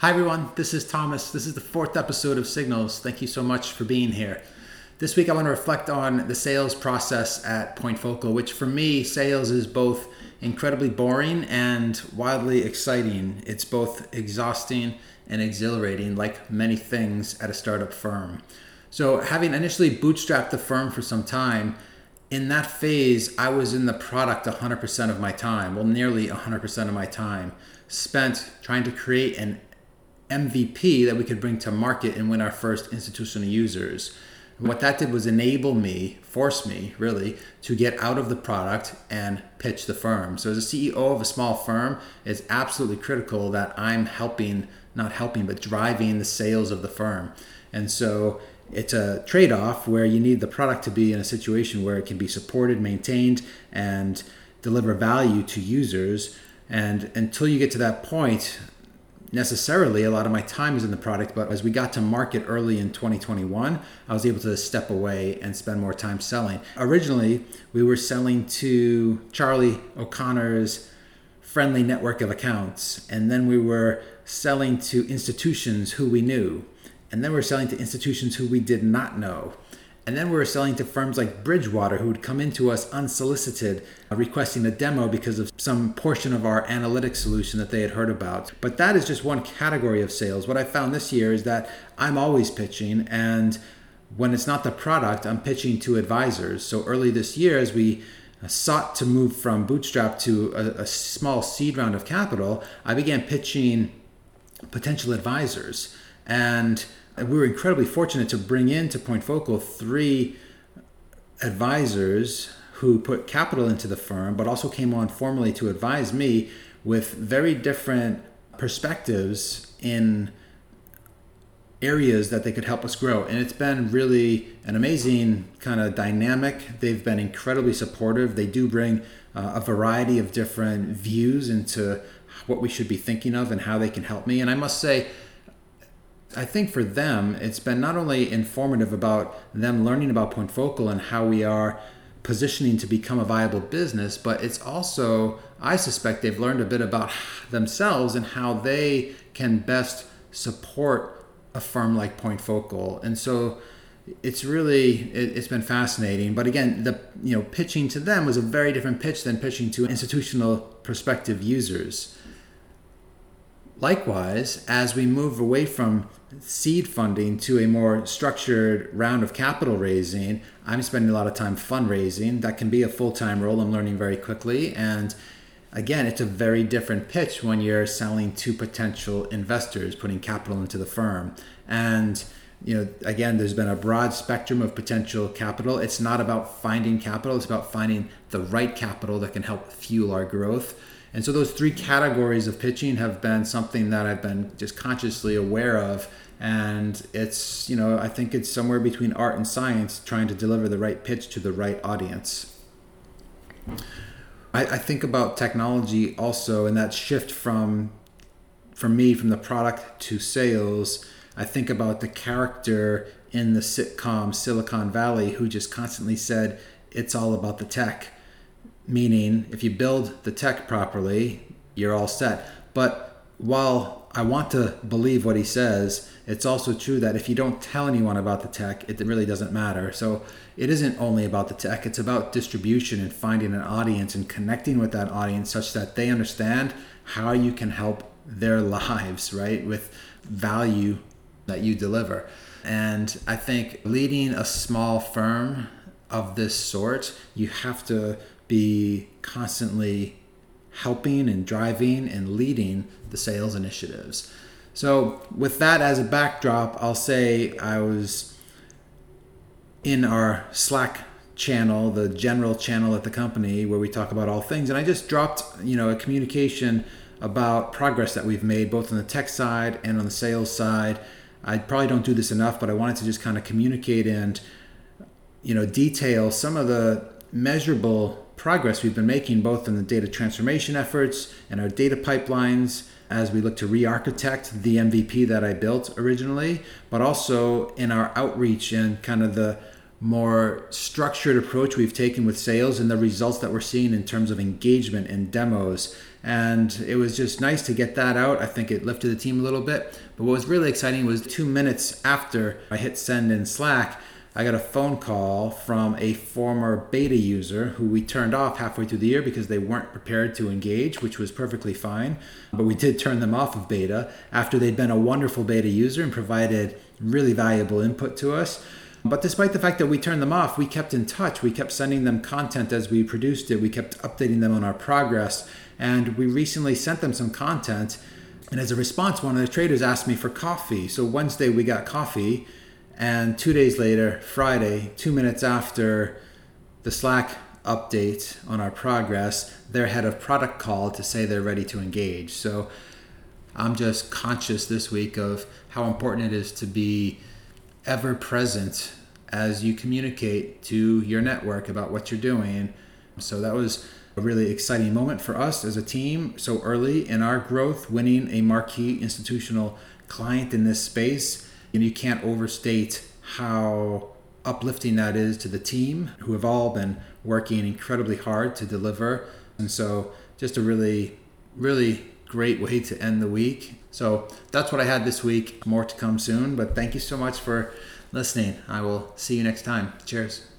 Hi, everyone. This is Thomas. This is the fourth episode of Signals. Thank you so much for being here. This week, I want to reflect on the sales process at Point Focal, which for me, sales is both incredibly boring and wildly exciting. It's both exhausting and exhilarating, like many things at a startup firm. So, having initially bootstrapped the firm for some time, in that phase, I was in the product 100% of my time, well, nearly 100% of my time, spent trying to create an MVP that we could bring to market and win our first institutional users. What that did was enable me, force me really, to get out of the product and pitch the firm. So, as a CEO of a small firm, it's absolutely critical that I'm helping, not helping, but driving the sales of the firm. And so, it's a trade off where you need the product to be in a situation where it can be supported, maintained, and deliver value to users. And until you get to that point, necessarily a lot of my time is in the product but as we got to market early in 2021 i was able to step away and spend more time selling. Originally we were selling to charlie o'connor's friendly network of accounts and then we were selling to institutions who we knew and then we were selling to institutions who we did not know and then we were selling to firms like Bridgewater who would come into us unsolicited, uh, requesting a demo because of some portion of our analytics solution that they had heard about. But that is just one category of sales. What I found this year is that I'm always pitching, and when it's not the product, I'm pitching to advisors. So early this year, as we uh, sought to move from bootstrap to a, a small seed round of capital, I began pitching potential advisors. And we were incredibly fortunate to bring into Point Focal three advisors who put capital into the firm, but also came on formally to advise me with very different perspectives in areas that they could help us grow. And it's been really an amazing kind of dynamic. They've been incredibly supportive. They do bring uh, a variety of different views into what we should be thinking of and how they can help me. And I must say, I think for them, it's been not only informative about them learning about Point Focal and how we are positioning to become a viable business, but it's also, I suspect, they've learned a bit about themselves and how they can best support a firm like Point Focal. And so it's really it, has been fascinating but again the you know pitching to them was a very different pitch than pitching to institutional prospective users Likewise, as we move away from seed funding to a more structured round of capital raising, I'm spending a lot of time fundraising. That can be a full time role. I'm learning very quickly. And again, it's a very different pitch when you're selling to potential investors, putting capital into the firm. And you know, again, there's been a broad spectrum of potential capital. It's not about finding capital, it's about finding the right capital that can help fuel our growth. And so those three categories of pitching have been something that I've been just consciously aware of. And it's, you know, I think it's somewhere between art and science trying to deliver the right pitch to the right audience. I, I think about technology also and that shift from, for me, from the product to sales. I think about the character in the sitcom Silicon Valley who just constantly said, it's all about the tech meaning if you build the tech properly, you're all set. But while I want to believe what he says, it's also true that if you don't tell anyone about the tech, it really doesn't matter. So it isn't only about the tech, it's about distribution and finding an audience and connecting with that audience such that they understand how you can help their lives, right, with value that you deliver. And I think leading a small firm of this sort, you have to be constantly helping and driving and leading the sales initiatives. So, with that as a backdrop, I'll say I was in our Slack channel, the general channel at the company where we talk about all things, and I just dropped, you know, a communication about progress that we've made both on the tech side and on the sales side. I probably don't do this enough, but I wanted to just kind of communicate and you know detail some of the measurable progress we've been making both in the data transformation efforts and our data pipelines as we look to re architect the MVP that I built originally, but also in our outreach and kind of the more structured approach we've taken with sales and the results that we're seeing in terms of engagement and demos And it was just nice to get that out. I think it lifted the team a little bit. But what was really exciting was two minutes after I hit send in Slack, I got a phone call from a former beta user who we turned off halfway through the year because they weren't prepared to engage, which was perfectly fine. But we did turn them off of beta after they'd been a wonderful beta user and provided really valuable input to us. But despite the fact that we turned them off, we kept in touch. We kept sending them content as we produced it. We kept updating them on our progress. And we recently sent them some content. And as a response, one of the traders asked me for coffee. So Wednesday, we got coffee and two days later, Friday, two minutes after the Slack update on our progress, their head of product called to say they're ready to engage. So I'm just conscious this week of how important it is to be ever present as you communicate to your network about what you're doing. So that was a really exciting moment for us as a team so early in our growth, winning a marquee institutional client in this space and you can't overstate how uplifting that is to the team who have all been working incredibly hard to deliver. And so, just a really, really great way to end the week. So, that's what I had this week. More to come soon, but thank you so much for listening. I will see you next time. Cheers.